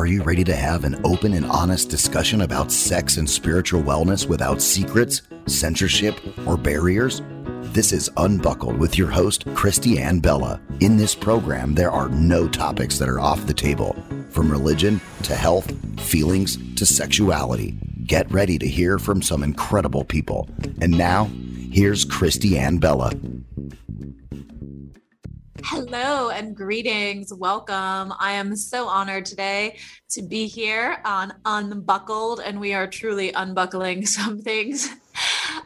Are you ready to have an open and honest discussion about sex and spiritual wellness without secrets, censorship, or barriers? This is Unbuckled with your host, Christiane Bella. In this program, there are no topics that are off the table, from religion to health, feelings to sexuality. Get ready to hear from some incredible people. And now, here's Christiane Bella. Hello and greetings. Welcome. I am so honored today to be here on Unbuckled, and we are truly unbuckling some things.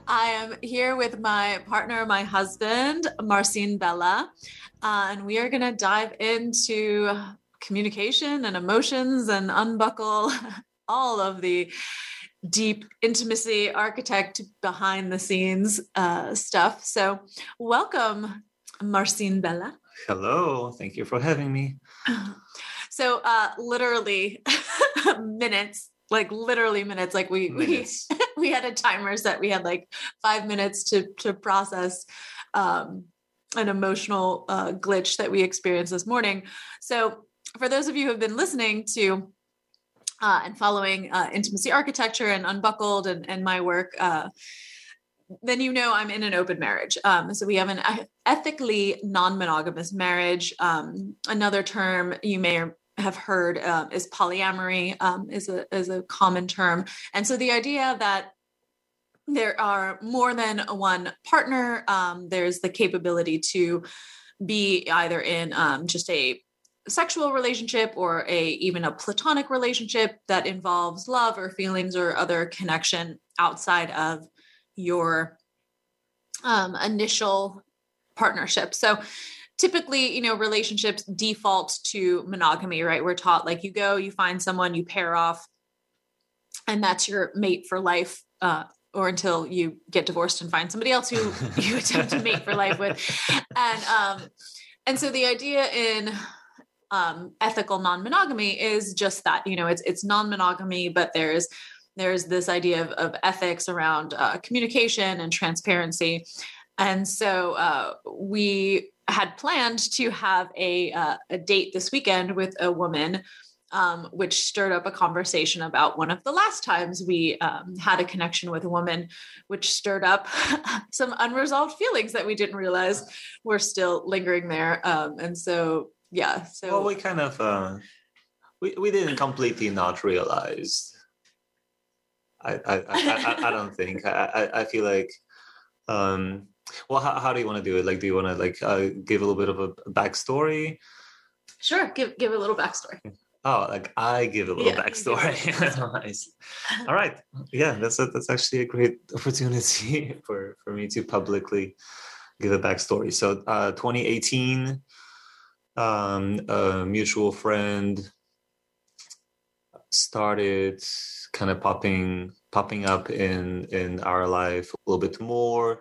I am here with my partner, my husband, Marcin Bella, uh, and we are going to dive into communication and emotions and unbuckle all of the deep intimacy architect behind the scenes uh, stuff. So, welcome, Marcin Bella. Hello, thank you for having me. So, uh, literally minutes, like literally minutes, like we minutes. we we had a timer set. We had like five minutes to to process um, an emotional uh, glitch that we experienced this morning. So, for those of you who have been listening to uh, and following uh, intimacy architecture and unbuckled and, and my work uh, then you know I'm in an open marriage. Um, so we have an ethically non-monogamous marriage. Um, another term you may have heard uh, is polyamory um, is a is a common term, and so the idea that there are more than one partner. Um, there's the capability to be either in um, just a sexual relationship or a even a platonic relationship that involves love or feelings or other connection outside of your um, initial partnership. So typically, you know, relationships default to monogamy, right? We're taught like you go, you find someone, you pair off, and that's your mate for life. Uh, or until you get divorced and find somebody else who you attempt to mate for life with, and um, and so the idea in um, ethical non-monogamy is just that you know it's it's non-monogamy, but there's there's this idea of, of ethics around uh, communication and transparency. And so uh, we had planned to have a, uh, a date this weekend with a woman, um, which stirred up a conversation about one of the last times we um, had a connection with a woman, which stirred up some unresolved feelings that we didn't realize were still lingering there. Um, and so, yeah. So, well, we kind of, uh, we, we didn't completely not realize I I, I, I don't think. I, I feel like um well how, how do you want to do it? Like do you want to like uh, give a little bit of a backstory? Sure give give a little backstory. Oh like i give a little yeah, backstory. nice. All right. Yeah that's a, that's actually a great opportunity for for me to publicly give a backstory. So uh 2018 um a mutual friend started kind of popping popping up in in our life a little bit more.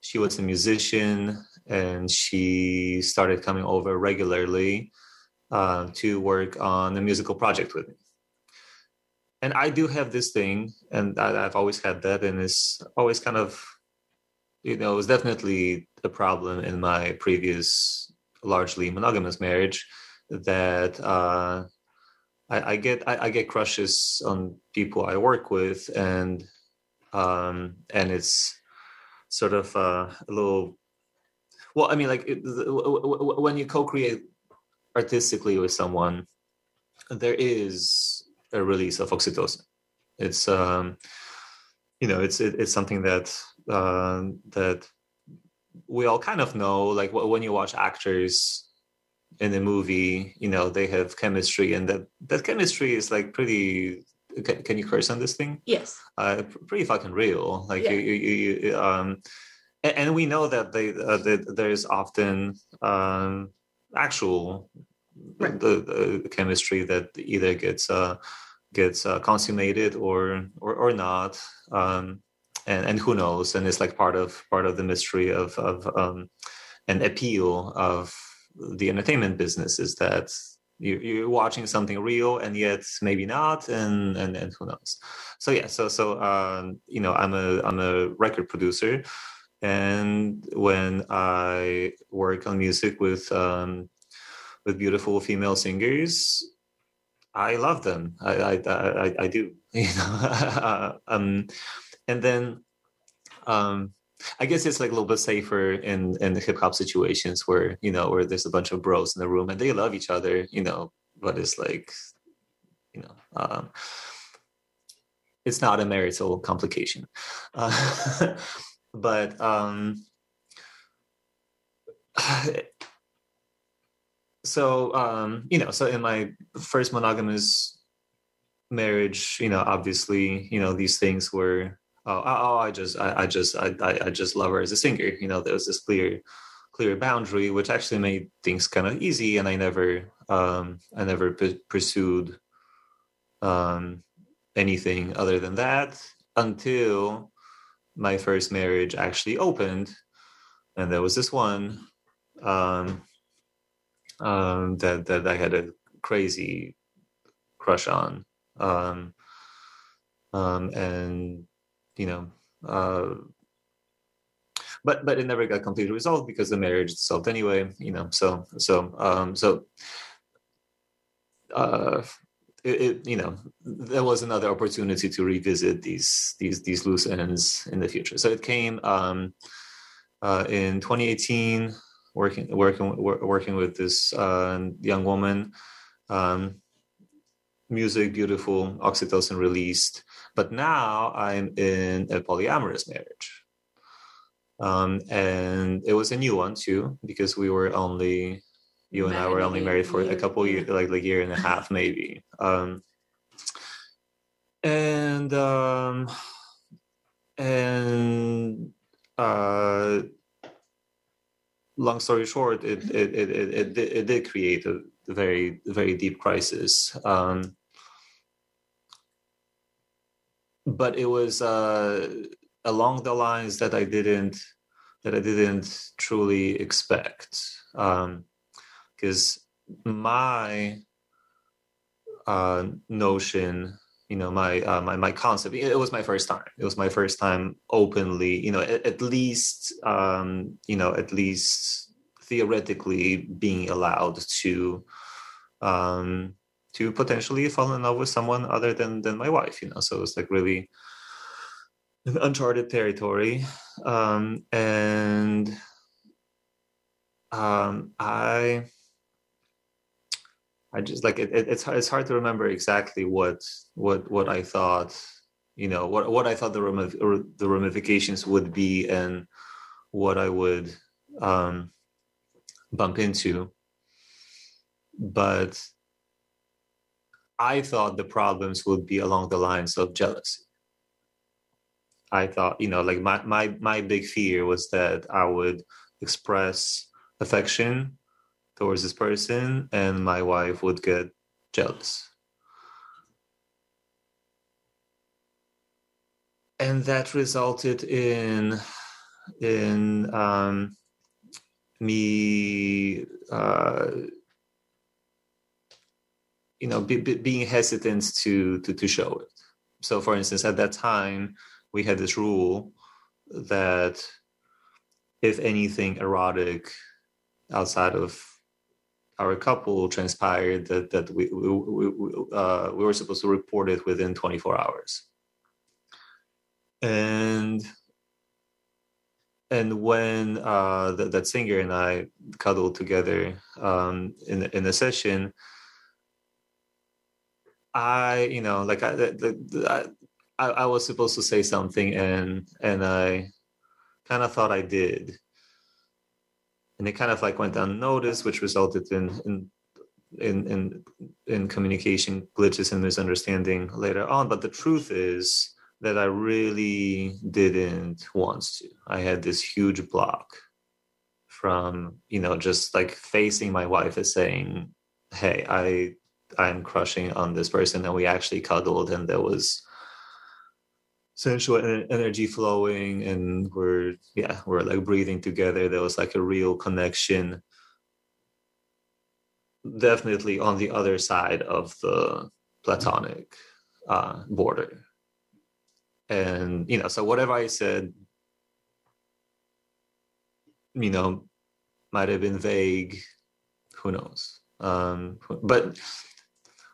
She was a musician and she started coming over regularly uh, to work on a musical project with me. And i do have this thing and I, i've always had that and it's always kind of you know it was definitely a problem in my previous largely monogamous marriage that uh, I, I get I, I, get crushes on people I work with, and um, and it's sort of uh, a little. Well, I mean, like it, when you co-create artistically with someone, there is a release of oxytocin. It's um, you know, it's it, it's something that uh, that we all kind of know. Like when you watch actors in a movie you know they have chemistry and that that chemistry is like pretty can, can you curse on this thing yes uh pretty fucking real like yeah. you, you, you um and, and, we know that they uh, that there's often um actual right. the, the chemistry that either gets uh gets uh, consummated or or or not um and and who knows and it's like part of part of the mystery of of um an appeal of the entertainment business is that you, are watching something real and yet maybe not and, and and who knows so yeah so so um, you know i'm a i'm a record producer and when i work on music with um, with beautiful female singers I love them. I I I, I do. You know. um, and then um, I guess it's like a little bit safer in in the hip hop situations where you know where there's a bunch of bros in the room and they love each other. You know, but it's like you know. Um, it's not a marital complication, uh, but um, so um, you know, so in my first monogamous marriage, you know, obviously, you know, these things were oh, oh I just, I, I just, I, I just love her as a singer. You know, there was this clear, clear boundary, which actually made things kind of easy, and I never, um, I never p- pursued um, anything other than that until my first marriage actually opened, and there was this one um, um, that that I had a crazy crush on, um, um, and you know, uh, but but it never got completely resolved because the marriage dissolved anyway. You know, so so um, so. Uh, it, it, you know there was another opportunity to revisit these these these loose ends in the future so it came um, uh, in 2018 working working working with this uh, young woman. Um, music, beautiful, oxytocin released. But now I'm in a polyamorous marriage. Um, and it was a new one too, because we were only, you and I were only married for a couple years, like like year and a half maybe. Um, and um, and uh, long story short, it it it it, it, it did create a very very deep crisis. Um, but it was uh, along the lines that I didn't that I didn't truly expect, because um, my uh, notion you know my uh, my my concept it was my first time. It was my first time openly you know at, at least um you know at least theoretically being allowed to um to potentially fall in love with someone other than than my wife you know? So it's like really uncharted territory. Um and um i I just like it, it, it's it's hard to remember exactly what what what I thought you know what what I thought the ramif- the ramifications would be and what I would um, bump into, but I thought the problems would be along the lines of jealousy. I thought you know like my my my big fear was that I would express affection towards this person and my wife would get jealous and that resulted in in um, me uh, you know be, be, being hesitant to, to to show it. So for instance at that time we had this rule that if anything erotic outside of our couple transpired that that we we, we, uh, we were supposed to report it within 24 hours. And and when uh, that, singer and I cuddled together um, in in a session, I you know like I, the, I I was supposed to say something and and I kind of thought I did, and it kind of like went unnoticed, which resulted in in in in, in communication glitches and misunderstanding later on. But the truth is that I really didn't want to. I had this huge block from you know just like facing my wife as saying, "Hey, I I'm crushing on this person," and we actually cuddled, and there was sensual energy flowing and we're yeah we're like breathing together. There was like a real connection. Definitely on the other side of the platonic uh, border. And you know so whatever i said you know might have been vague. Who knows? Um, but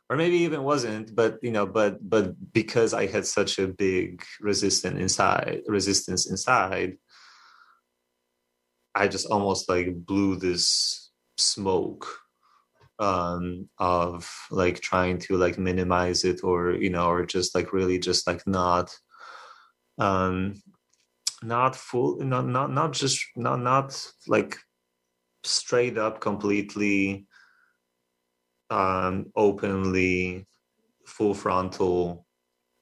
or maybe even wasn't but you know but but because i had such a big resistance inside resistance inside i just almost like blew this smoke um of like trying to like minimize it or you know or just like really just like not um not full not not not just not not like straight up completely um, openly, full frontal,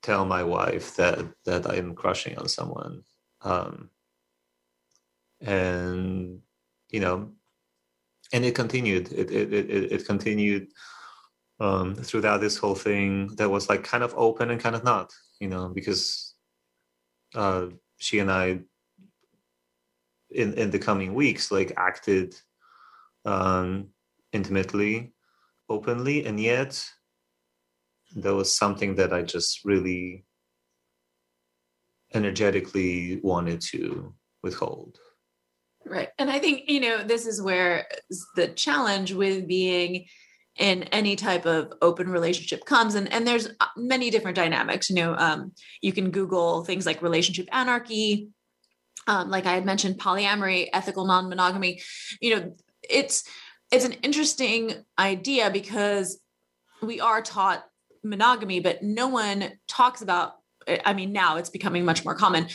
tell my wife that that I'm crushing on someone, um, and you know, and it continued. It it it, it continued um, throughout this whole thing. That was like kind of open and kind of not, you know, because uh, she and I in in the coming weeks like acted um, intimately openly and yet there was something that i just really energetically wanted to withhold. Right. And i think you know this is where the challenge with being in any type of open relationship comes and and there's uh, many different dynamics you know um, you can google things like relationship anarchy um, like i had mentioned polyamory ethical non-monogamy you know it's it's an interesting idea because we are taught monogamy, but no one talks about. I mean, now it's becoming much more common,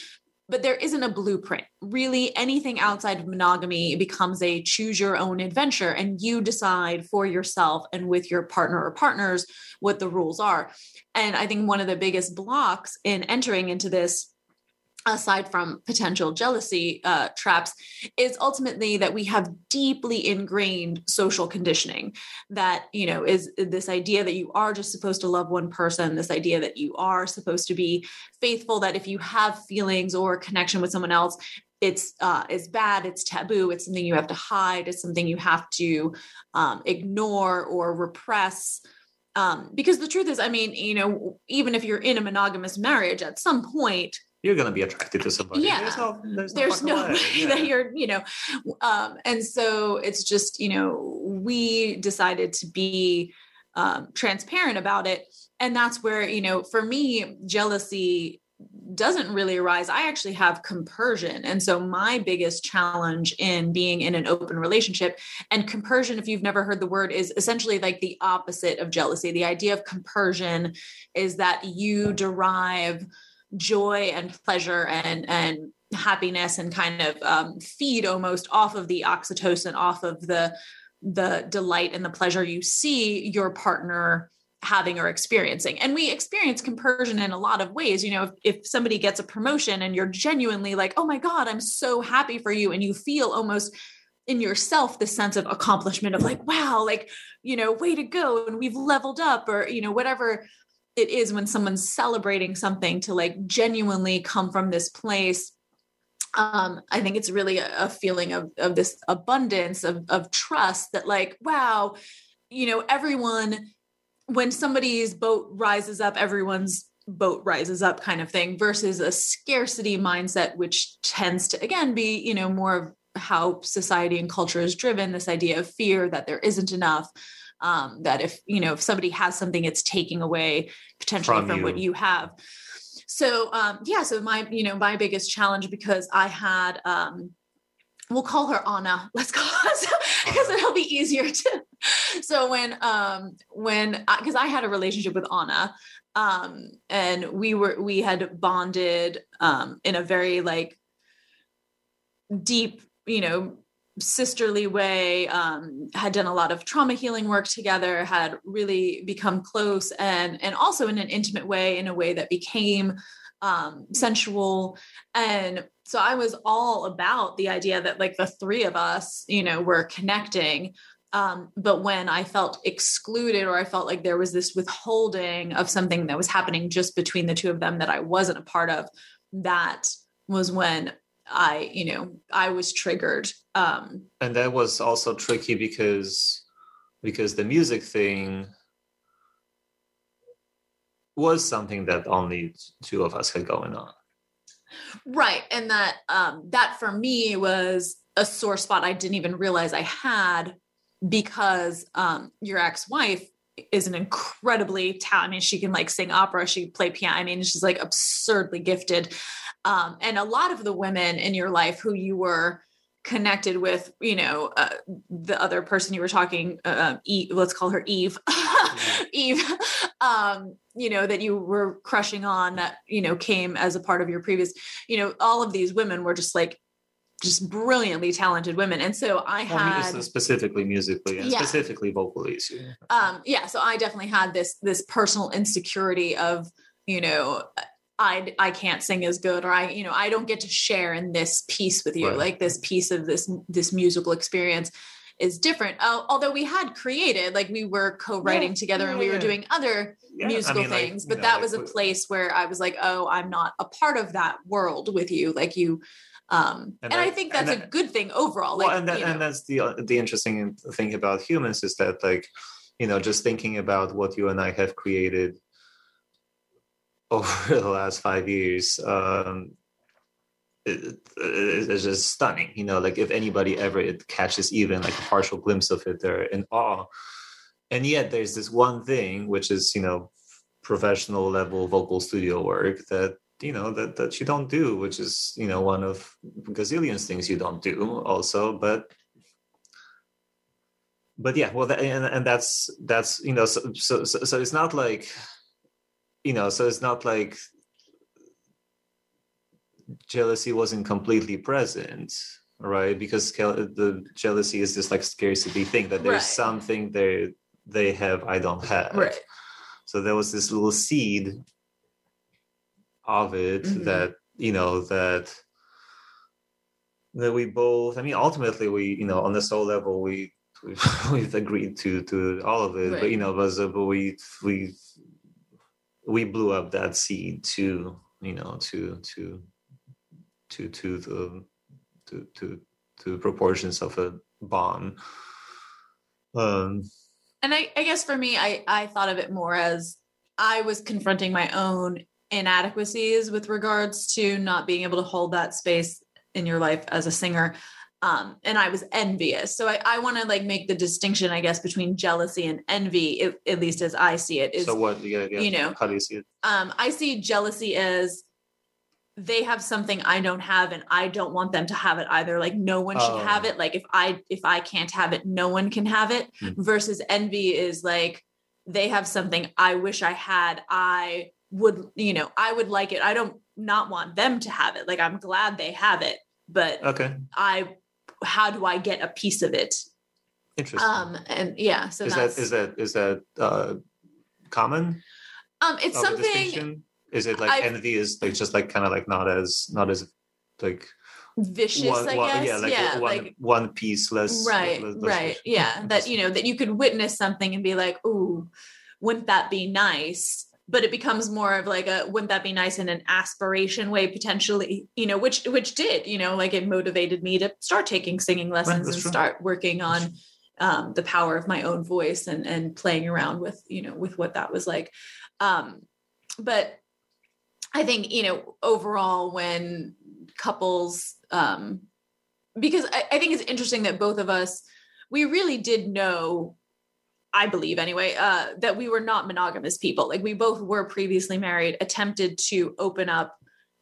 but there isn't a blueprint. Really, anything outside of monogamy becomes a choose your own adventure, and you decide for yourself and with your partner or partners what the rules are. And I think one of the biggest blocks in entering into this aside from potential jealousy uh, traps is ultimately that we have deeply ingrained social conditioning that you know is this idea that you are just supposed to love one person this idea that you are supposed to be faithful that if you have feelings or connection with someone else it's uh, it's bad it's taboo it's something you have to hide it's something you have to um, ignore or repress. Um, because the truth is i mean you know even if you're in a monogamous marriage at some point you're going to be attracted to somebody. Yeah. There's no, there's no, there's no way yeah. that you're, you know, um, and so it's just, you know, we decided to be um, transparent about it. And that's where, you know, for me, jealousy doesn't really arise. I actually have compersion. And so my biggest challenge in being in an open relationship and compersion, if you've never heard the word, is essentially like the opposite of jealousy. The idea of compersion is that you derive joy and pleasure and and happiness and kind of um, feed almost off of the oxytocin off of the the delight and the pleasure you see your partner having or experiencing. And we experience compersion in a lot of ways. You know if, if somebody gets a promotion and you're genuinely like oh my god i'm so happy for you and you feel almost in yourself the sense of accomplishment of like wow like you know way to go and we've leveled up or you know whatever it is when someone's celebrating something to like genuinely come from this place um, I think it's really a, a, feeling of, of this abundance of, of trust that like, wow, you know, everyone, when somebody's boat rises up, everyone's boat rises up kind of thing versus a scarcity mindset, which tends to, again, be, you know, more of how society and culture is driven, this idea of fear that there isn't enough um, that if you know if somebody has something it's taking away potentially from, from what you. have. So um, yeah so my you know my biggest challenge because i had um, we'll call her anna let's call her because it'll be easier to so when um when because I, I had a relationship with anna um and we were we had bonded um in a very like deep you know sisterly way um, had done a lot of trauma healing work together had really become close and and also in an intimate way in a way that became um, sensual. And so i was all about the idea that like the three of us you know were connecting. Um, but when i felt excluded or i felt like there was this withholding of something that was happening just between the two of them that i wasn't a part of that was when I, you know, I was triggered. Um, and that was also tricky because because the music thing was something that only two of us had going on. Right. And that um that for me was a sore spot I didn't even realize I had because um your ex-wife is an incredibly talented. I mean, she can like sing opera, she can play piano. I mean, she's like absurdly gifted. Um, and a lot of the women in your life who you were connected with, you know, uh, the other person you were talking, uh, Eve, let's call her Eve, Eve, um, you know, that you were crushing on that, you know, came as a part of your previous, you know, all of these women were just like just brilliantly talented women. And so I had well, specifically musically and yeah. specifically vocally. So. Um, yeah. So I definitely had this, this personal insecurity of, you know, I, I can't sing as good or I, you know, I don't get to share in this piece with you. Right. Like this piece of this, this musical experience is different. Uh, although we had created, like we were co-writing yeah, together yeah, and we were doing other musical I mean, things, like, but know, that was a place where I was like, oh, I'm not a part of that world with you. Like you, um, and, and that, I think that's that, a good thing overall. Like, well, and, that, you know. and that's the the interesting thing about humans is that like, you know, just thinking about what you and I have created over the last five years, um, it, it, it's just stunning. You know, like if anybody ever catches even like a partial glimpse of it, they're in awe. And yet, there's this one thing which is you know professional level vocal studio work that you know that that you don't do which is you know one of gazillions things you don't do also but but yeah well and, and that's that's you know so so so it's not like you know so it's not like jealousy wasn't completely present right because the jealousy is this like scarcity thing that there's right. something they they have i don't have right so there was this little seed of it mm-hmm. that you know that that we both i mean ultimately we you know on the soul level we we've, agreed to to all of it right. but you know but, but we we we blew up that seed to you know to to to to the to to to the proportions of a bomb um and I, I guess for me i i thought of it more as i was confronting my own inadequacies with regards to not being able to hold that space in your life as a singer um, and I was envious. So I, I want to like make the distinction, I guess, between jealousy and envy, it, at least as I see it. Is, so what? Yeah, yeah. You know, how do you see it? Um, I see jealousy as they have something I don't have, and I don't want them to have it either. Like no one should oh. have it. Like if I if I can't have it, no one can have it. Hmm. Versus envy is like they have something I wish I had. I would, you know, I would like it. I don't not want them to have it. Like I'm glad they have it, but okay. I how do I get a piece of it? Interesting. Um and yeah, so is that is that is that uh common? Um it's something is it like I've, envy is like just like kind of like not as not as like vicious one, i guess yeah like, yeah, one, like one piece less right less, less right vicious. yeah that you know that you could witness something and be like ooh wouldn't that be nice but it becomes more of like a wouldn't that be nice in an aspiration way potentially you know which which did you know like it motivated me to start taking singing lessons right, and true. start working on um, the power of my own voice and and playing around with you know with what that was like um, but i think you know overall when couples um, because I, I think it's interesting that both of us we really did know I believe anyway, uh, that we were not monogamous people. Like we both were previously married, attempted to open up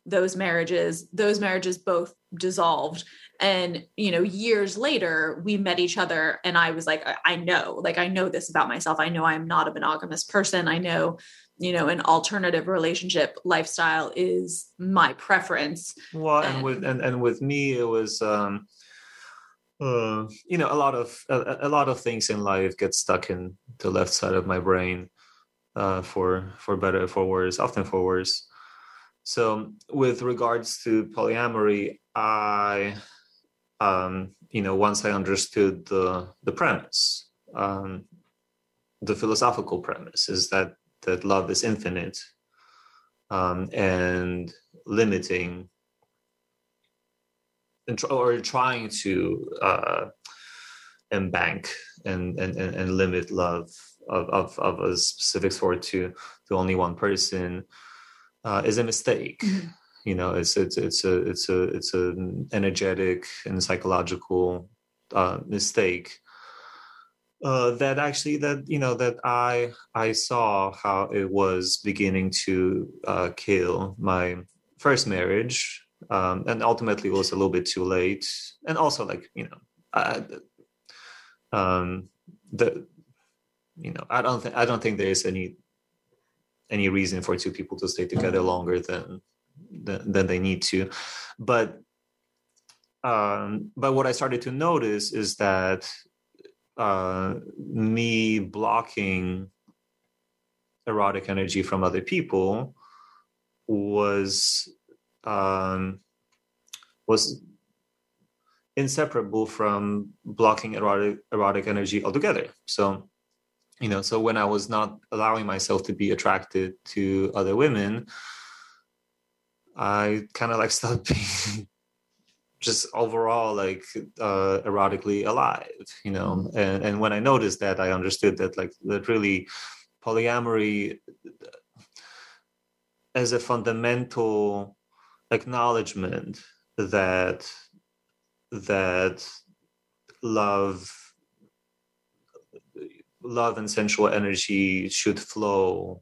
those marriages. Those marriages both dissolved. And, you know, years later, we met each other and I was like, I know, like, I know this about myself. I know I'm not a monogamous person. I know, you know, an alternative relationship lifestyle is my preference. Well, and, and with, and, and with me, it was, um, uh, you know, a lot of a, a, lot of things in life get stuck in the left side of my brain, uh, for for better for worse, often for worse. So, with regards to polyamory, I, um, you know, once I understood the the premise, um, the philosophical premise is that that love is infinite, um, and limiting or trying to uh, embank and, and and limit love of, of, of a specific sort to to only one person uh, is a mistake. Mm-hmm. You know, it's it's it's a it's a it's an energetic and psychological uh, mistake. uh, that actually that you know that I I saw how it was beginning to uh, kill my first marriage, um, and ultimately it was a little bit too late, and also like you know, I, um, the you know I don't think I don't think there is any any reason for two people to stay together longer than than, than they need to, but um, but what I started to notice is that uh, me blocking erotic energy from other people was um, was inseparable from blocking erotic erotic energy altogether. So, you know, so when I was not allowing myself to be attracted to other women, I kind of like stopped being just overall like uh, erotically alive you know and and when i noticed that i understood that like that really polyamory as a fundamental acknowledgement that that love love and sensual energy should flow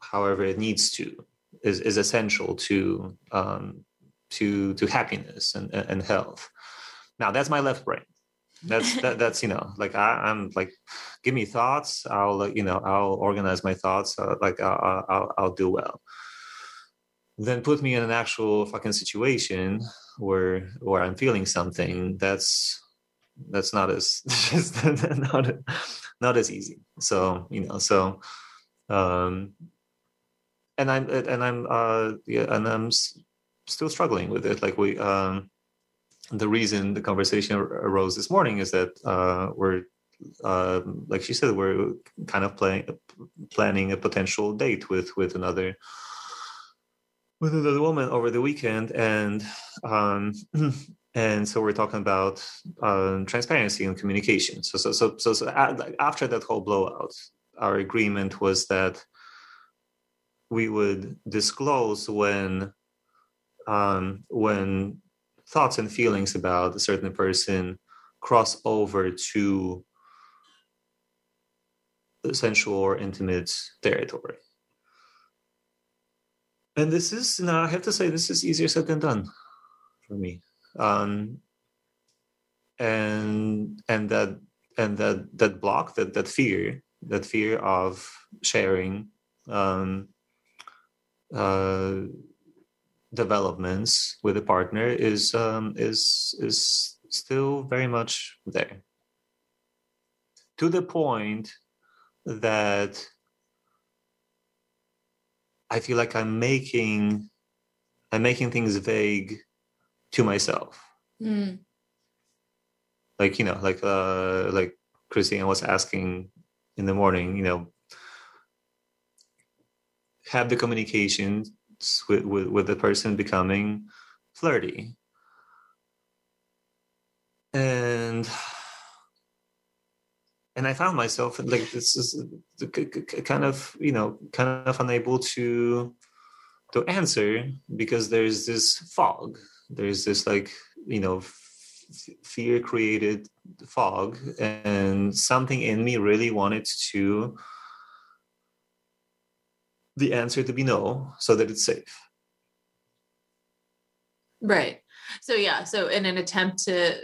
however it needs to is, is essential to um, to to happiness and and health. Now that's my left brain. That's that, that's you know like I, am like give me thoughts i'll you know i'll organize my thoughts uh, like I'll, I'll, I'll do well then put me in an actual fucking situation where where i'm feeling something that's that's not as not not as easy so you know so um and i'm and i'm uh yeah and i'm still struggling with it. Like we, um, the reason the conversation arose this morning is that uh, we're, uh, like she said, we're kind of playing, planning a potential date with with another with another woman over the weekend, and um, and so we're talking about um, transparency and communication. So so so so, so after that whole blowout, our agreement was that we would disclose when um, when thoughts and feelings about a certain person cross over to the sensual or intimate territory. And this is, now I have to say, this is easier said than done for me. Um, and and that and that that block, that that fear, that fear of sharing um, uh, developments with a partner is um, is is still very much there to the point that I feel like I'm making I'm making things vague to myself. Mm. Like you know, like uh, like Christine was asking in the morning, you know, have the communication with, with, with the person becoming flirty. And and I found myself like this is kind of you know kind of unable to to answer because there's this fog. There's this like you know fear created fog, and something in me really wanted to the answer to be no so that it's safe. Right. So yeah. So in an attempt to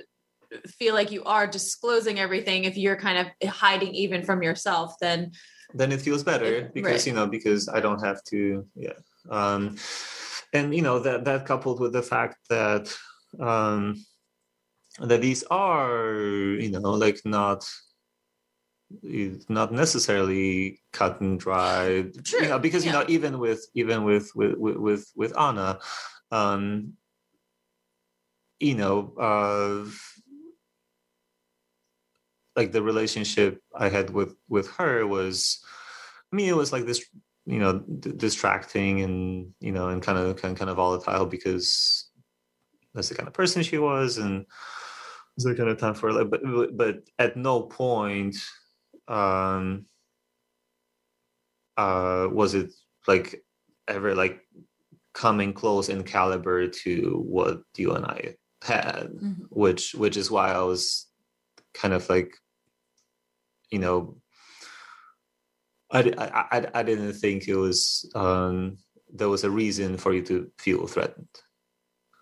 feel like you are disclosing everything if you're kind of hiding even from yourself then then it feels better because right. you know because i don't have to yeah um and you know that that coupled with the fact that um that these are you know like not not necessarily cut and dry True. you know because yeah. you know even with even with with with with anna um you know uh like the relationship i had with with her was i mean it was like this you know d- distracting and you know and kind of kind, kind of volatile because that's the kind of person she was and it was the kind of time for like but but at no point um uh was it like ever like coming close in caliber to what you and I had, mm-hmm. which which is why I was kind of like you know I, I, I didn't think it was um, there was a reason for you to feel threatened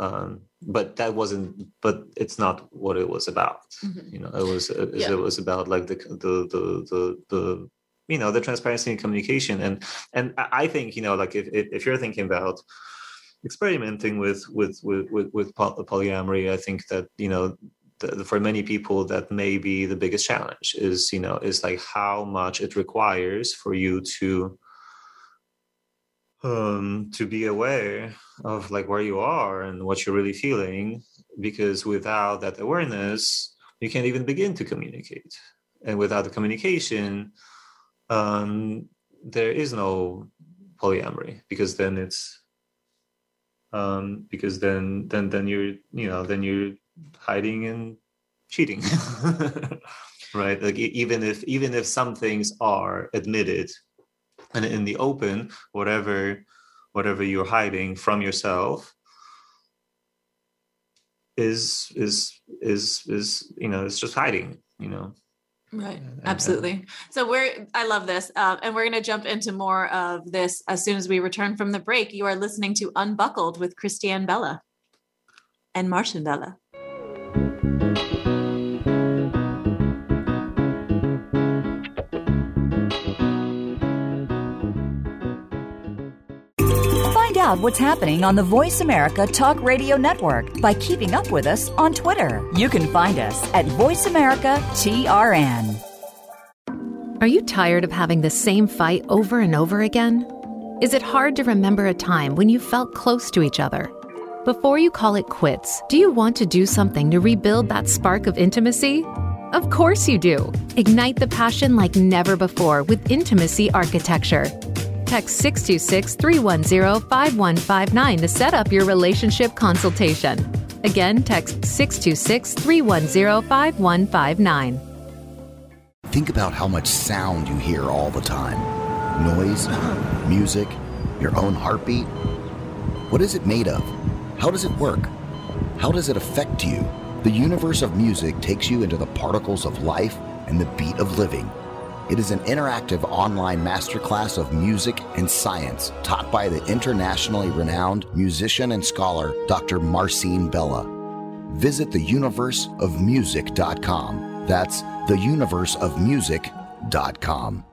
um, but that wasn't but it's not what it was about mm-hmm. you know it was it, yeah. it was about like the the the the, the you know the transparency and communication and and i think you know like if if you're thinking about experimenting with with with with, with polyamory i think that you know the, for many people that may be the biggest challenge is you know is like how much it requires for you to um to be aware of like where you are and what you're really feeling because without that awareness you can't even begin to communicate. And without the communication um there is no polyamory because then it's um because then then then you're you know then you're hiding and cheating right? Like even if even if some things are admitted and in the open whatever whatever you're hiding from yourself is is is is you know it's just hiding you know? Right. Absolutely. So we're i love this um, and we're going to jump into more of this as soon as we return from the break. You are listening to unbuckled with christiane bella and marcin bella what's happening on the Voice America Talk Radio Network by keeping up with us on Twitter. You can find us at Voice America TRN. Are you tired of having the same fight over and over again? Is it hard to remember a time when you felt close to each other? Before you call it quits, do you want to do something to rebuild that spark of intimacy? Of course you do. Ignite the passion like never before with Intimacy Architecture. Text 626 310 5159 to set up your relationship consultation. Again, text 626 310 5159. Think about how much sound you hear all the time noise, uh-huh. music, your own heartbeat. What is it made of? How does it work? How does it affect you? The universe of music takes you into the particles of life and the beat of living it is an interactive online masterclass of music and science taught by the internationally renowned musician and scholar Dr. Marcin Bella. Visit theuniverseofmusic.com. That's theuniverseofmusic.com.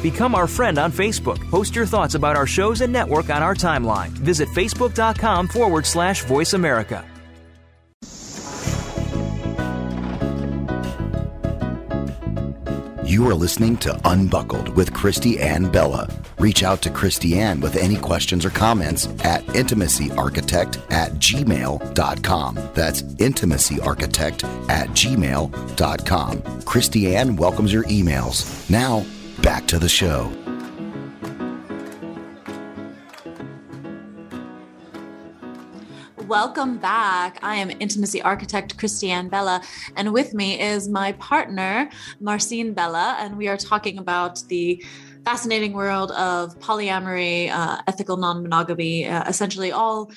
Become our friend on Facebook. Post your thoughts about our shows and network on our timeline. Visit facebook.com forward slash voice America. You are listening to Unbuckled with Christiane Bella. Reach out to Christiane with any questions or comments at intimacyarchitect at gmail.com. That's intimacyarchitect at gmail.com. Christiane welcomes your emails. Now, back to the show. Welcome back. I am intimacy architect Christiane Bella, and with me is my partner, Marcin Bella, and we are talking about the fascinating world of polyamory, uh, ethical non monogamy, uh, essentially all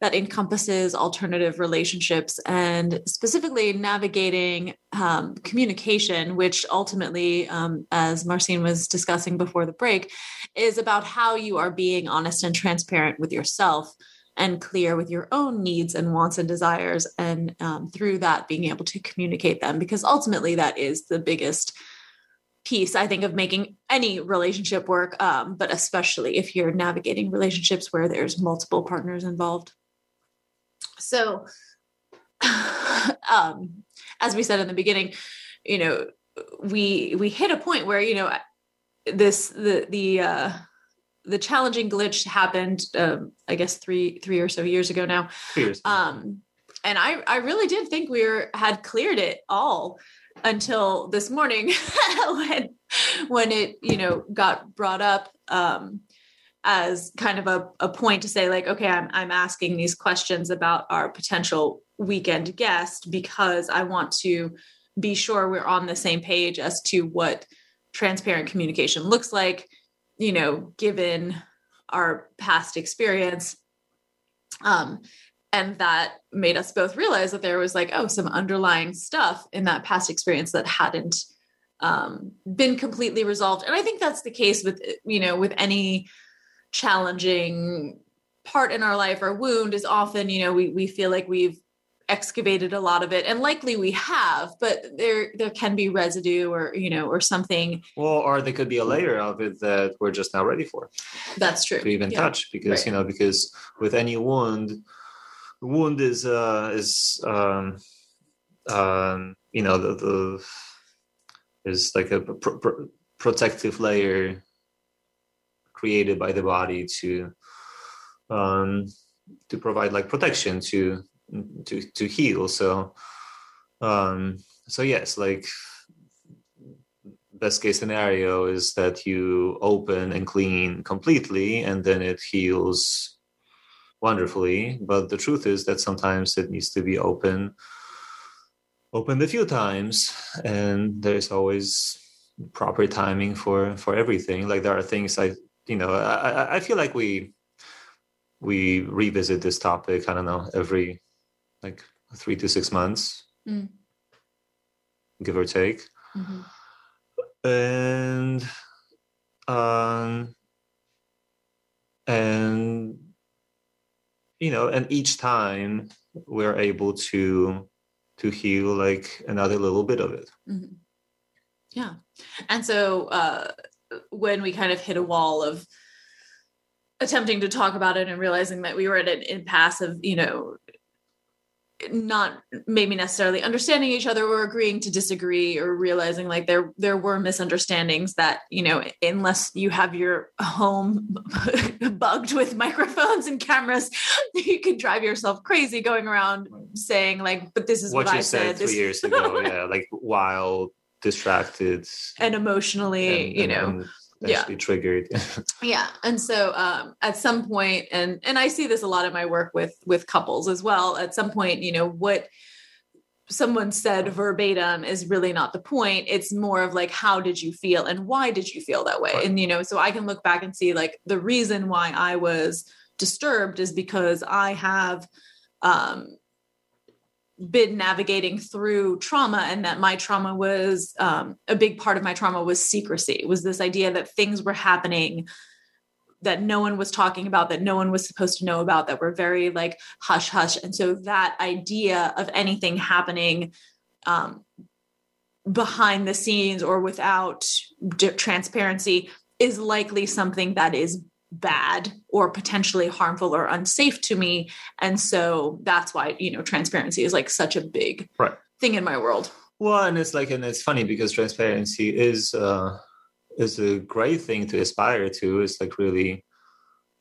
that encompasses alternative relationships and specifically navigating um, communication, which ultimately, um, as Marcin was discussing before the break, is about how you are being honest and transparent with yourself and clear with your own needs and wants and desires and um, through that being able to communicate them because ultimately that is the biggest piece i think of making any relationship work um, but especially if you're navigating relationships where there's multiple partners involved. So um, as we said in the beginning you know we we hit a point where you know this the the uh the challenging glitch happened um, i guess three three or so years ago now years. um and i i really did think we were had cleared it all until this morning when when it you know got brought up um as kind of a, a point to say like okay I'm, I'm asking these questions about our potential weekend guest because i want to be sure we're on the same page as to what transparent communication looks like you know, given our past experience. Um, and that made us both realize that there was like, oh, some underlying stuff in that past experience that hadn't um, been completely resolved. And I think that's the case with, you know, with any challenging part in our life or wound is often, you know, we, we feel like we've excavated a lot of it and likely we have but there there can be residue or you know or something well or there could be a layer of it that we're just not ready for that's true to even yeah. touch because Right. you know because with any wound wound is uh is um um you know the, the is like a pr- pr- protective layer created by the body to um to provide like protection to to to heal. So um so yes like best case scenario is that you open and clean completely and then it heals wonderfully. But the truth is that sometimes it needs to be open opened a few times and there's always proper timing for for everything. Like there are things i you know i I- i feel like we we revisit this topic i don't know every like three to six months Mm. give or take Mhm. and um and you know and each time we're able to to heal like another little bit of it Mhm. Yeah. And so uh, when we kind of hit a wall of attempting to talk about it and realizing that we were at an impasse of, you know, not maybe necessarily understanding each other or agreeing to disagree or realizing like there there were misunderstandings that you know unless you have your home bugged with microphones and cameras you could drive yourself crazy going around saying like but this is what, what, you I said said. three years ago yeah like wild distracted and emotionally and- you and- know. and Yeah. actually triggered yeah and so um at some point and and i see this a lot in my work with with couples as well at some point you know what someone said verbatim is really not the point it's more of like how did you feel and why did you feel that way Right. and you know so i can look back and see like the reason why i was disturbed is because i have um been navigating through trauma and that my trauma was um, a big part of my trauma was secrecy. Was this idea that things were happening that no one was talking about that no one was supposed to know about that were very like hush hush. And so that idea of anything happening um, behind the scenes or without transparency is likely something that is bad or potentially harmful or unsafe to me and so that's why you know transparency is like such a big Right. thing in my world Well, and it's like, and it's funny because transparency is uh, is a great thing to aspire to. It's like really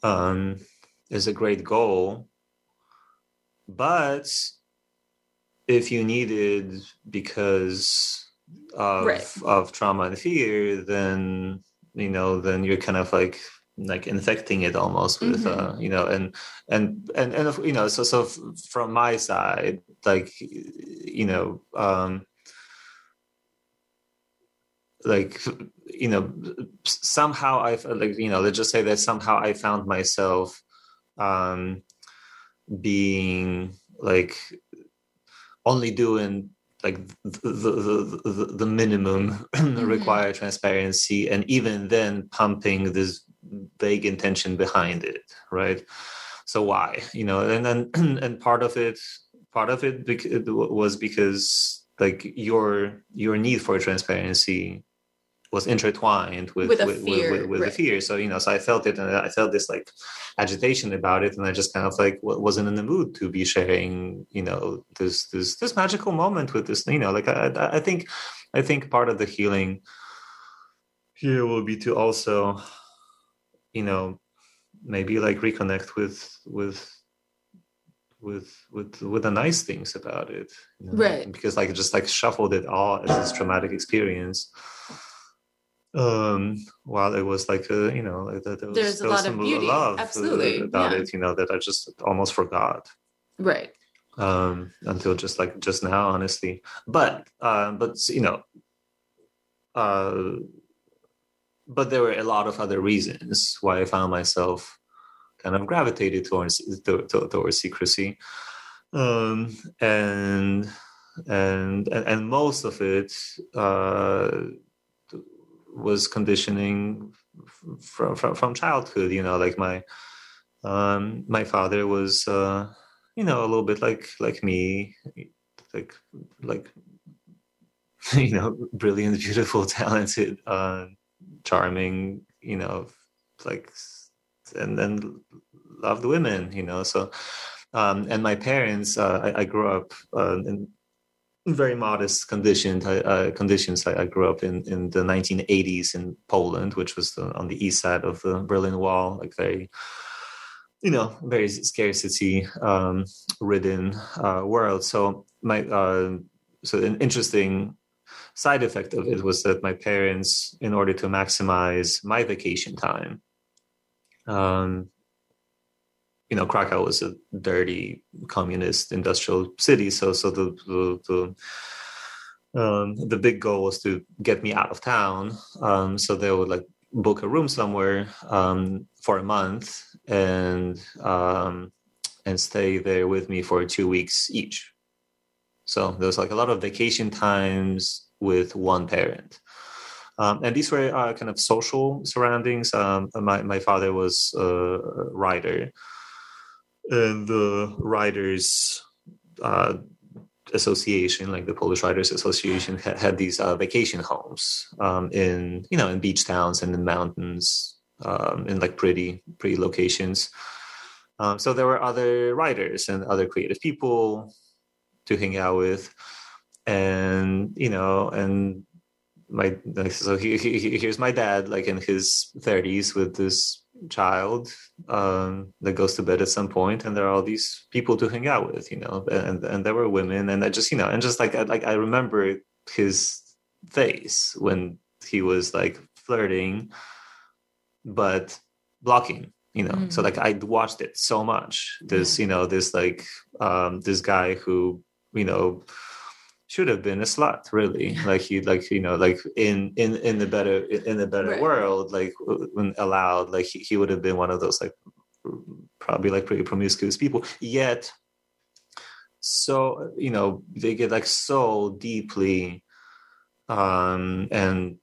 um, is a great goal, but if you need it because of Right. of trauma and fear, then you know, then you're kind of like like infecting it almost with Mhm. uh you know and and and and you know so so f- from my side like you know um like you know somehow i like you know let's just say that somehow i found myself um being like only doing like the the the, the, the minimum required transparency and even then pumping this vague intention behind it right so why you know and then and part of it part of it was because like your your need for transparency was intertwined with With with, fear, with, with, right. the fear so you know so i felt it and i felt this like agitation about it and i just kind of like wasn't in the mood to be sharing you know this this this magical moment with this you know like i i I think i think part of the healing here will be to also you know maybe like reconnect with with with with with the nice things about it you know? Right. because like just like shuffled it all as this traumatic experience um while it was like a you know like that there was, There's a there was lot of beauty, love uh, absolutely, about yeah. it you know that i just almost forgot right um until just like just now honestly but um but you know uh but there were a lot of other reasons why i found myself kind of gravitated towards to, to, towards secrecy. Um and and and, most of it uh was conditioning from from, from childhood you know like my um my father was uh you know a little bit like like me like like you know brilliant beautiful talented uh charming you know like and then loved women you know so um and my parents uh i, I grew up uh, in very modest conditions. Uh, conditions. I, I, grew up in in the 1980s in Poland, which was the, on the east side of the Berlin Wall, like very, you know, very scarcity um, ridden uh, world. So my uh, so an interesting side effect of it was that my parents, in order to maximize my vacation time, um, you know Krakow was a dirty communist industrial city, so so the the, the um, the big goal was to get me out of town. Um, so they would like book a room somewhere um, for a month and um, and stay there with me for two weeks each. So there was like a lot of vacation times with one parent. Um, and these were uh, kind of social surroundings. Um, my, my father was a writer, and the writers uh, association like the polish writers association had, had these uh, vacation homes um, in you know in beach towns and in mountains um, in like pretty pretty locations um, so there were other writers and other creative people to hang out with and you know and my so he, he, here's my dad like in his 30s with this child um, that goes to bed at some point, and there are all these people to hang out with, you know, and and there were women, and I just you know, and just like like I remember his face when he was like flirting, but blocking you know mm. so like i watched it so much this yeah. you know this like um this guy who you know should have been a slut really. Like he like you know like in in in the better in the better right. world like when allowed like he, he would have been one of those like probably like pretty promiscuous people. Yet so you know they get like so deeply um and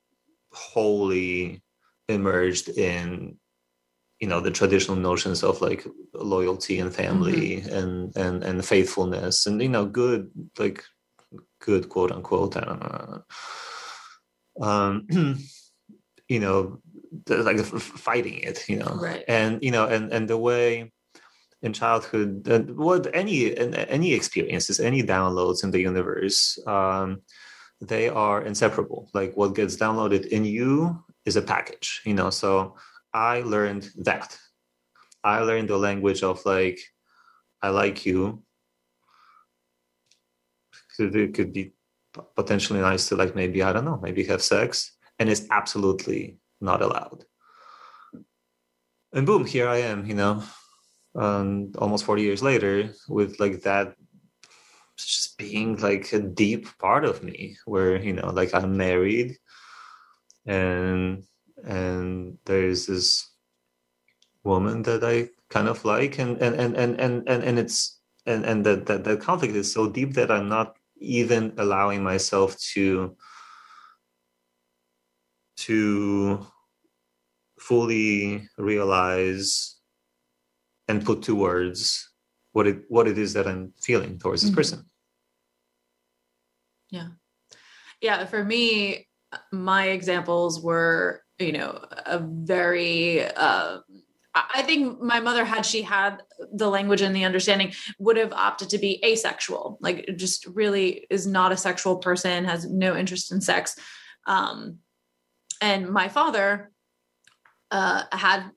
wholly immersed in you know the traditional notions of like loyalty and family mm-hmm. and and and faithfulness and you know good like good quote unquote uh, um you know like fighting it you know right. and you know and and the way in childhood and what any any experiences any downloads in the universe um they are inseparable like what gets downloaded in you is a package you know so i learned that i learned the language of like i like you it could be potentially nice to like maybe I don't know maybe have sex and it's absolutely not allowed. And boom, here I am, you know, um, almost 40 years later with like that just being like a deep part of me where, you know, like I'm married and and there's this woman that I kind of like and and and and and, and it's and and that, that that conflict is so deep that I'm not even allowing myself to to fully realize and put to words what it what it is that I'm feeling towards this mm-hmm. person. Yeah. Yeah, for me my examples were, you know, a very uh I think my mother, had she had the language and the understanding, would have opted to be asexual. Like, just really is not a sexual person, has no interest in sex. Um, and my father uh, had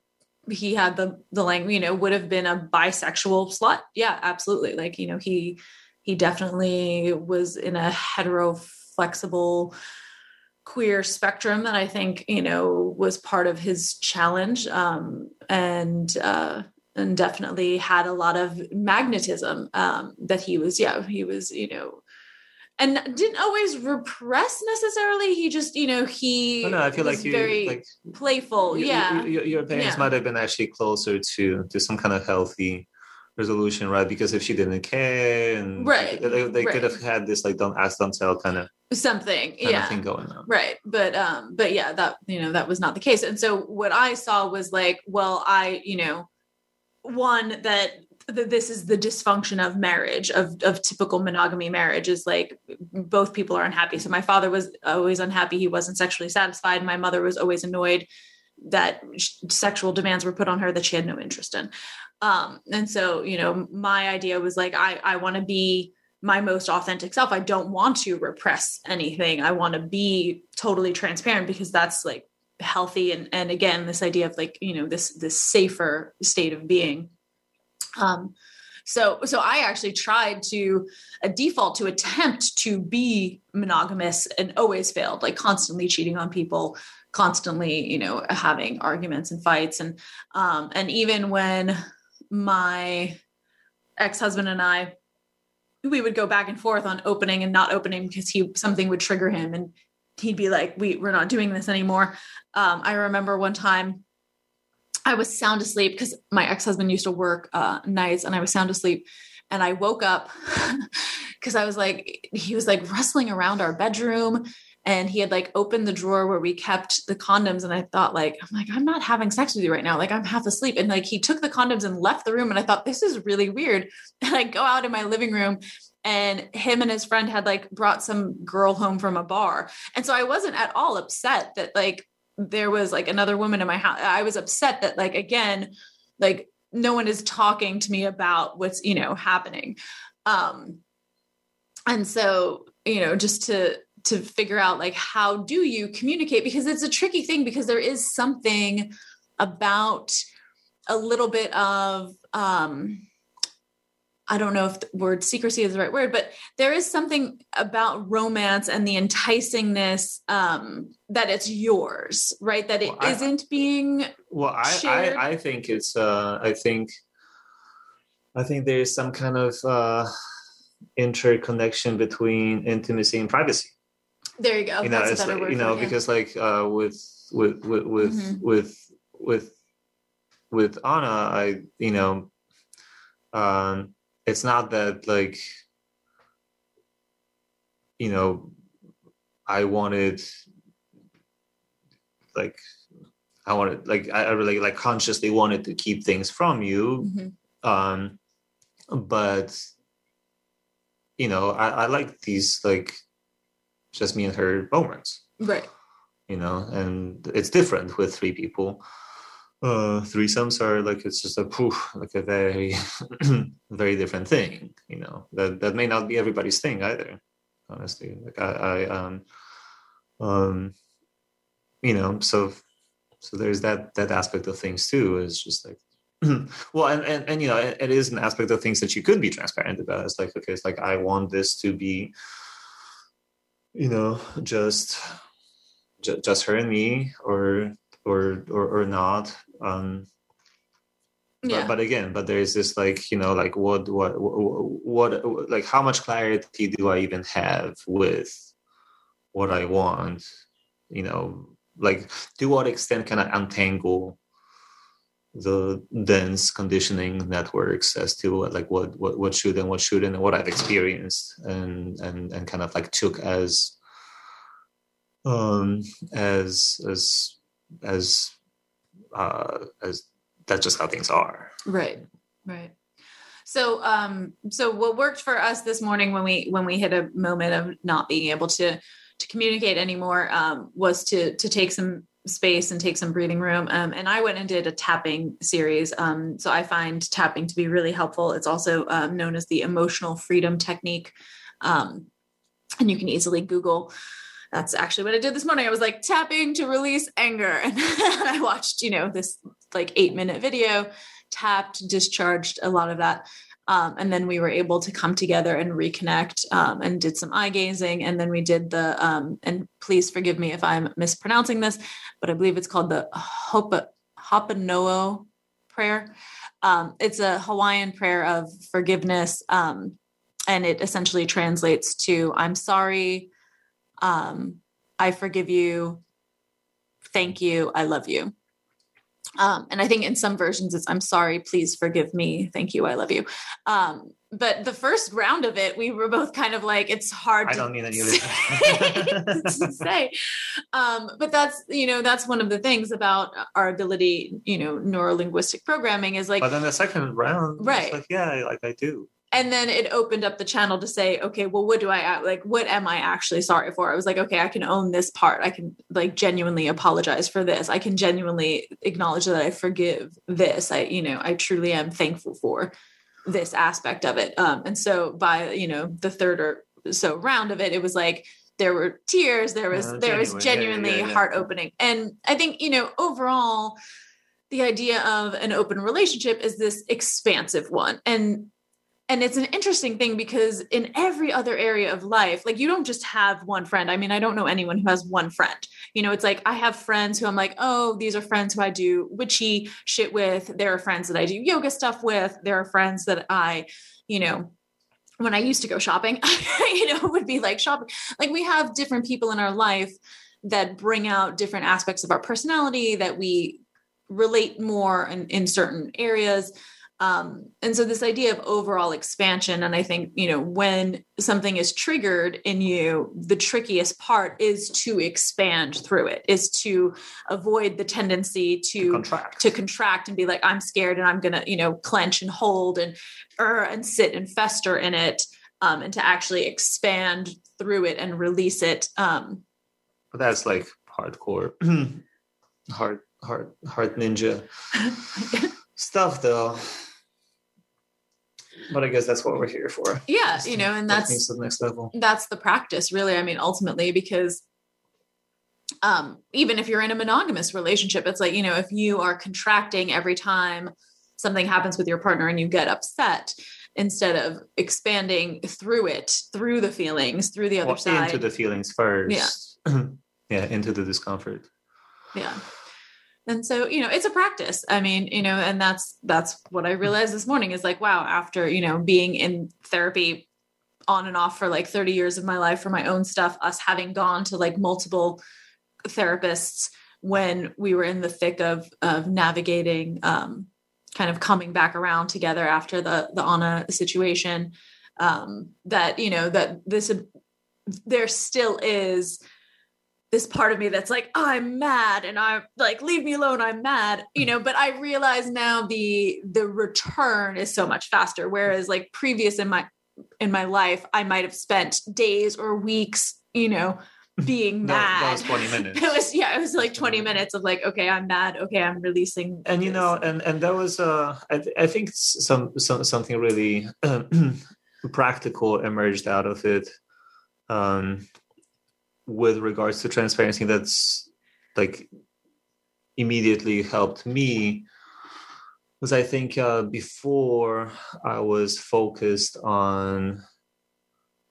he had the the language, you know, would have been a bisexual slut. Yeah, absolutely. Like, you know, he he definitely was in a hetero flexible queer spectrum that I think you know was part of his challenge, um, and uh, and definitely had a lot of magnetism um, that he was. Yeah, he was. You know. And didn't always repress necessarily. He just, you know, he. Oh, no, I feel like you very like playful. You, yeah, you, your parents yeah. might have been actually closer to to some kind of healthy resolution, right? Because if she didn't care, and right, they, they right. could have had this like don't ask, don't tell kind of something, kind yeah, of thing going on, right? But um, but yeah, that you know that was not the case, and so what I saw was like, well, I you know, one that that this is the dysfunction of marriage of of typical monogamy marriage is like both people are unhappy so my father was always unhappy he wasn't sexually satisfied my mother was always annoyed that sexual demands were put on her that she had no interest in um and so you know my idea was like i i want to be my most authentic self. I don't want to repress anything. I want to be totally transparent because that's like healthy. And and again this idea of like you know this this safer state of being. Um, so so I actually tried to a default to attempt to be monogamous and always failed, like constantly cheating on people, constantly, you know, having arguments and fights. And um, and even when my ex-husband and I we would go back and forth on opening and not opening because he something would trigger him and he'd be like, we, we're not doing this anymore. Um, I remember one time I was sound asleep because my ex husband used to work uh, nights and I was sound asleep. And I woke up because I was like, he was like rustling around our bedroom and he had like opened the drawer where we kept the condoms. And I thought, like, I'm like, I'm not having sex with you right now. Like, I'm half asleep. And like, he took the condoms and left the room. And I thought, this is really weird. And I go out in my living room and him and his friend had like brought some girl home from a bar. And so I wasn't at all upset that like there was like another woman in my house. I was upset that like again, like no one is talking to me about what's, you know, happening. Um and so, you know, just to to figure out like how do you communicate because it's a tricky thing because there is something about a little bit of um I don't know if the word secrecy is the right word, but there is something about romance and the enticingness um, that it's yours, right? That it Well, not being Well, I. I I think it's uh I think I think there is some kind of uh interconnection between intimacy and privacy. There you go. you know, That's it's like, you know it, yeah. because like uh with with with with Mhm. with with with Anna, I you know um it's not that like you know I wanted like I wanted like I I really like consciously wanted to keep things from you Mhm. um but you know I, I like these like just me and her moments right. you know and it's different with three people. Uh threesomes are like it's just a poof like a very very different thing you know. That that may not be everybody's thing either honestly. Like i i um um you know so so there's that that aspect of things too is just like well and, and and you know it, it is an aspect of things that you could be transparent about. It's like okay it's like i want this to be you know just ju- just her and me or or or, or not um but, Yeah. but again but there's this like you know like what what what what like how much clarity do i even have with what i want you know like to what extent can i untangle the dense conditioning networks as to what, like what, what what should and what shouldn't and what i've experienced and and and kind of like took as um as as as uh as that's just how things are Right. Right. So um so what worked for us this morning when we when we hit a moment of not being able to to communicate anymore um was to to take some space and take some breathing room um and I went and did a tapping series um so I find tapping to be really helpful it's also um, known as the emotional freedom technique um and you can easily google that's actually what I did this morning. I was like tapping to release anger. And I watched, you know, this like eight minute video, tapped, discharged a lot of that. Um, and then we were able to come together and reconnect um, and did some eye gazing. And then we did the, um, and please forgive me if I'm mispronouncing this, but I believe it's called the Hopa, Hopono'o prayer. Um, it's a Hawaiian prayer of forgiveness. Um, and it essentially translates to I'm sorry, um, I forgive you, thank you, I love you. Um, and I think in some versions it's I'm sorry, please forgive me, thank you, I love you. Um, but the first round of it, we were both kind of like, it's hard. I to don't need any to say. Um, but that's you know that's one of the things about our ability, you know, neuro linguistic programming is like. But then the second round, right? Like, yeah, like I do and then it opened up the channel to say okay well what do i like what am i actually sorry for? I was like okay i can own this part. I can like genuinely apologize for this. I can genuinely acknowledge that i forgive this. I you know i truly am thankful for this aspect of it. Um and so by you know the third or so round of it it was like there were tears there was uh, there was genuinely yeah, yeah, yeah, heart opening and i think you know overall the idea of an open relationship is this expansive one. And and it's an interesting thing because in every other area of life like you don't just have one friend. I mean i don't know anyone who has one friend. You know it's like i have friends who i'm like oh these are friends who i do witchy shit with. There are friends that i do yoga stuff with. There are friends that i you know when i used to go shopping you know would be like shopping. Like we have different people in our life that bring out different aspects of our personality that we relate more in, in certain areas um, and so this idea of overall expansion, and I think, you know, when something is triggered in you, the trickiest part is to expand through it, is to avoid the tendency to, to contract. to contract and be like, I'm scared and I'm gonna, you know, clench and hold and er and sit and fester in it. Um, and to actually expand through it and release it. Um, but that's like hardcore, hard, hard, hard ninja stuff, though but I guess that's what we're here for. Yeah, you know, and that's the next level. That's the practice, really. I mean, ultimately, because um, even if you're in a monogamous relationship, it's like you know, if you are contracting every time something happens with your partner and you get upset, instead of expanding through it, through the feelings, through the other well, side, into the feelings first. Yeah, yeah, into the discomfort. Yeah and so you know it's a practice. I mean you know and that's that's what i realized this morning is like wow after you know being in therapy on and off for like 30 years of my life for my own stuff us having gone to like multiple therapists when we were in the thick of of navigating um kind of coming back around together after the the anna situation um that you know that this there still is this part of me that's like oh, i'm mad and i'm like leave me alone i'm mad you know but i realize now the the return is so much faster. Whereas like previous in my in my life i might have spent days or weeks you know being mad that was 20 minutes. it was yeah it was like 20 minutes of like okay i'm mad okay i'm releasing and you know and and that was uh i, th- I think some, some something really practical emerged out of it. Um with regards to transparency that's like immediately helped me was I think uh, before I was focused on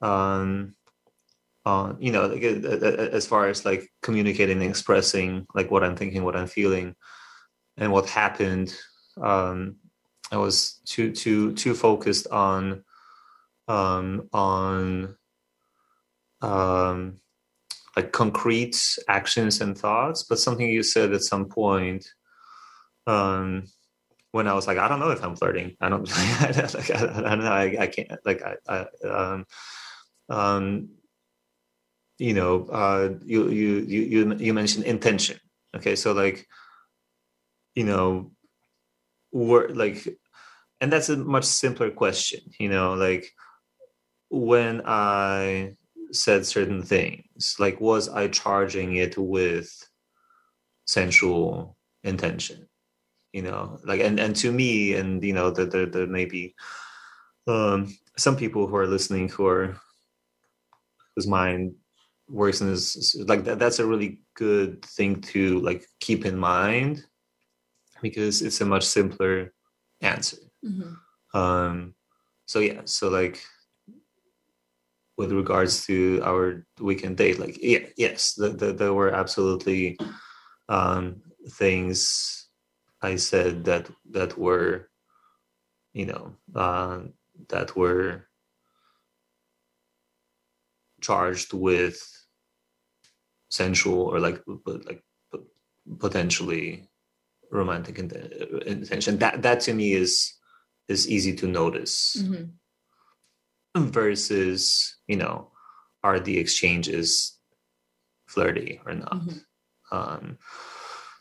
on on you know like, as far as like communicating and expressing like what I'm thinking, what I'm feeling, and what happened. Um, I was too too too focused on um, on um, like concrete actions and thoughts, but something you said at some point um, when I was like, I don't know if I'm flirting. I don't, like, I, I, don't know. I, I can't, like, I, I um, um, you know, uh, you, you, you, you mentioned intention. Okay. So like, you know, we're like, and that's a much simpler question, you know, like when I said certain things like was i charging it with sensual intention you know like and and to me and you know that there, there may be um some people who are listening who are whose mind works in this like that, that's a really good thing to like keep in mind because it's a much simpler answer mm-hmm. um so yeah so like with regards to our weekend date like yeah yes the, the, there were absolutely um, things i said that that were you know uh, that were charged with sensual or like like potentially romantic intention that that to me is is easy to notice mm-hmm. Versus you know are the exchanges flirty or not mm-hmm. um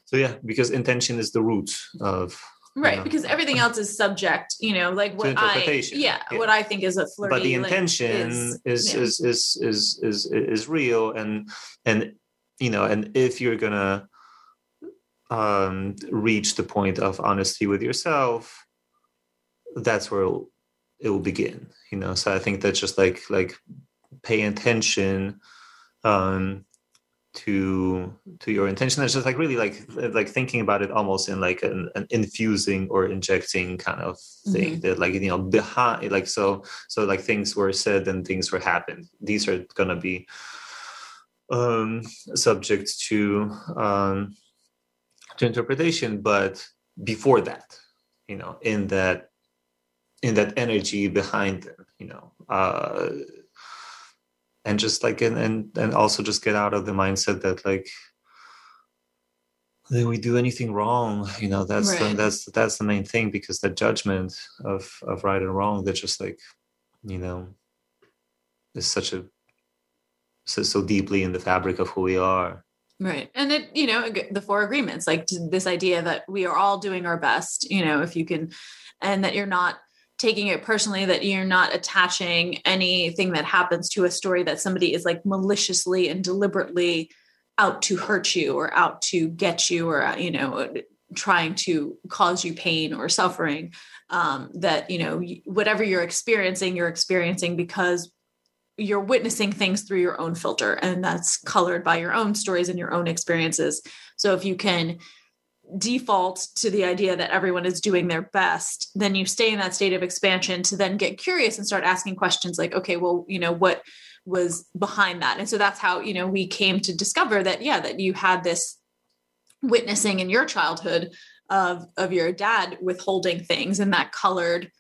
so yeah because intention is the root of right because everything else is subject you know like what i yeah, yeah, what i think is a flirty but the intention like, is is, yeah. is, is is is is real and and you know and if you're gonna um reach the point of honesty with yourself that's where it will begin you know? So i think that's just like like pay attention um to to your intention. It's just like really like like thinking about it almost in like an, an infusing or injecting kind of thing mm-hmm. that like you know behind like so so like things were said and things were happened. These are gonna be um subject to um to interpretation but before that you know in that in that energy behind them you know uh and just like and and, and also just get out of the mindset that like that we do anything wrong you know that's right. the, that's that's the main thing because the judgment of of right and wrong that just like you know is such a so, so deeply in the fabric of who we are right and it you know the four agreements like this idea that we are all doing our best you know if you can and that you're not taking it personally that you're not attaching anything that happens to a story that somebody is like maliciously and deliberately out to hurt you or out to get you or you know trying to cause you pain or suffering um, that you know whatever you're experiencing you're experiencing because you're witnessing things through your own filter and that's colored by your own stories and your own experiences. So if you can default to the idea that everyone is doing their best, then you stay in that state of expansion to then get curious and start asking questions like, okay, well, you know, what was behind that? And so that's how, you know, we came to discover that, yeah, that you had this witnessing in your childhood of of your dad withholding things and that colored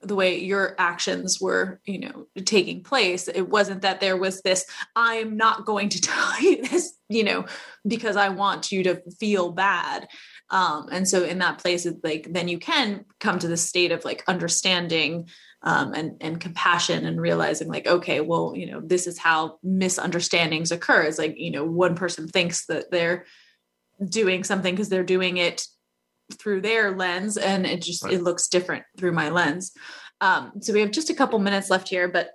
the way your actions were you know taking place it wasn't that there was this i'm not going to tell you this you know because i want you to feel bad um, and so in that place it's like then you can come to the state of like understanding um, and and compassion and realizing like okay well you know this is how misunderstandings occur it's like you know one person thinks that they're doing something because they're doing it through their lens and it just right. it looks different through my lens um, so we have just a couple minutes left here but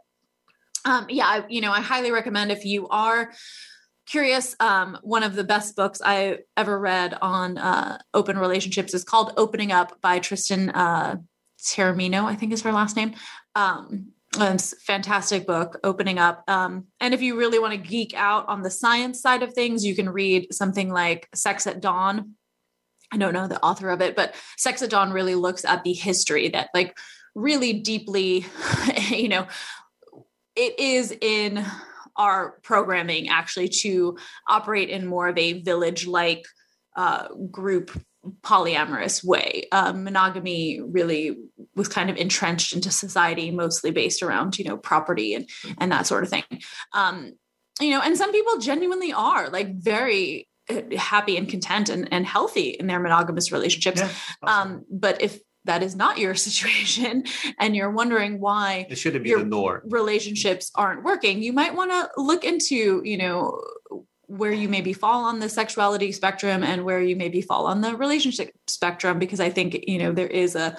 um, yeah I, you know i highly recommend if you are curious um, one of the best books i ever read on uh, open relationships is called opening up by tristan uh, i think is her last name. Um, fantastic book opening up. Um, and if you really want to geek out on the science side of things you can read something like sex at dawn. I don't know the author of it, but Sex at Dawn really looks at the history that like really deeply, you know, it is in our programming actually to operate in more of a village like uh, group polyamorous way. Uh, monogamy really was kind of entrenched into society, mostly based around you know property and and that sort of thing. Um, you know, and some people genuinely are like very happy and content and, and healthy in their monogamous relationships. Yeah, awesome. um, but if that is not your situation and you're wondering why it shouldn't be the norm. relationships aren't working you might want to look into you know where you maybe fall on the sexuality spectrum and where you maybe fall on the relationship spectrum because i think you know there is a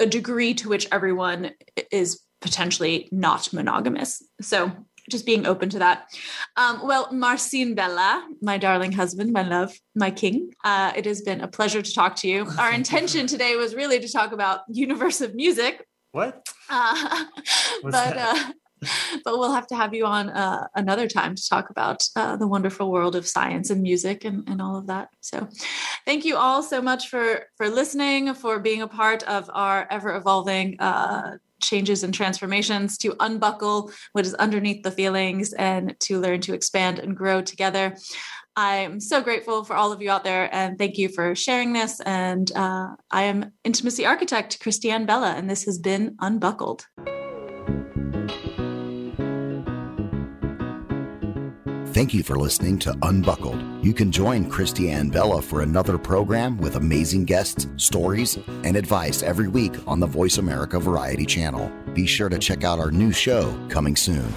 a degree to which everyone is potentially not monogamous. So just being open to that. Um, well, Marcin Bella, my darling husband, my love, my king, uh, it has been a pleasure to talk to you. Our intention today was really to talk about universe of music. What? Uh, but uh, but we'll have to have you on uh, another time to talk about uh, the wonderful world of science and music and, and all of that. So, thank you all so much for for listening, for being a part of our ever evolving uh, changes and transformations, to unbuckle what is underneath the feelings, and to learn to expand and grow together. I'm so grateful for all of you out there, and thank you for sharing this. And uh, I am intimacy architect Christiane Bella, and this has been Unbuckled. Thank you for listening to Unbuckled. You can join Christiane Bella for another program with amazing guests, stories, and advice every week on the Voice America Variety channel. Be sure to check out our new show coming soon.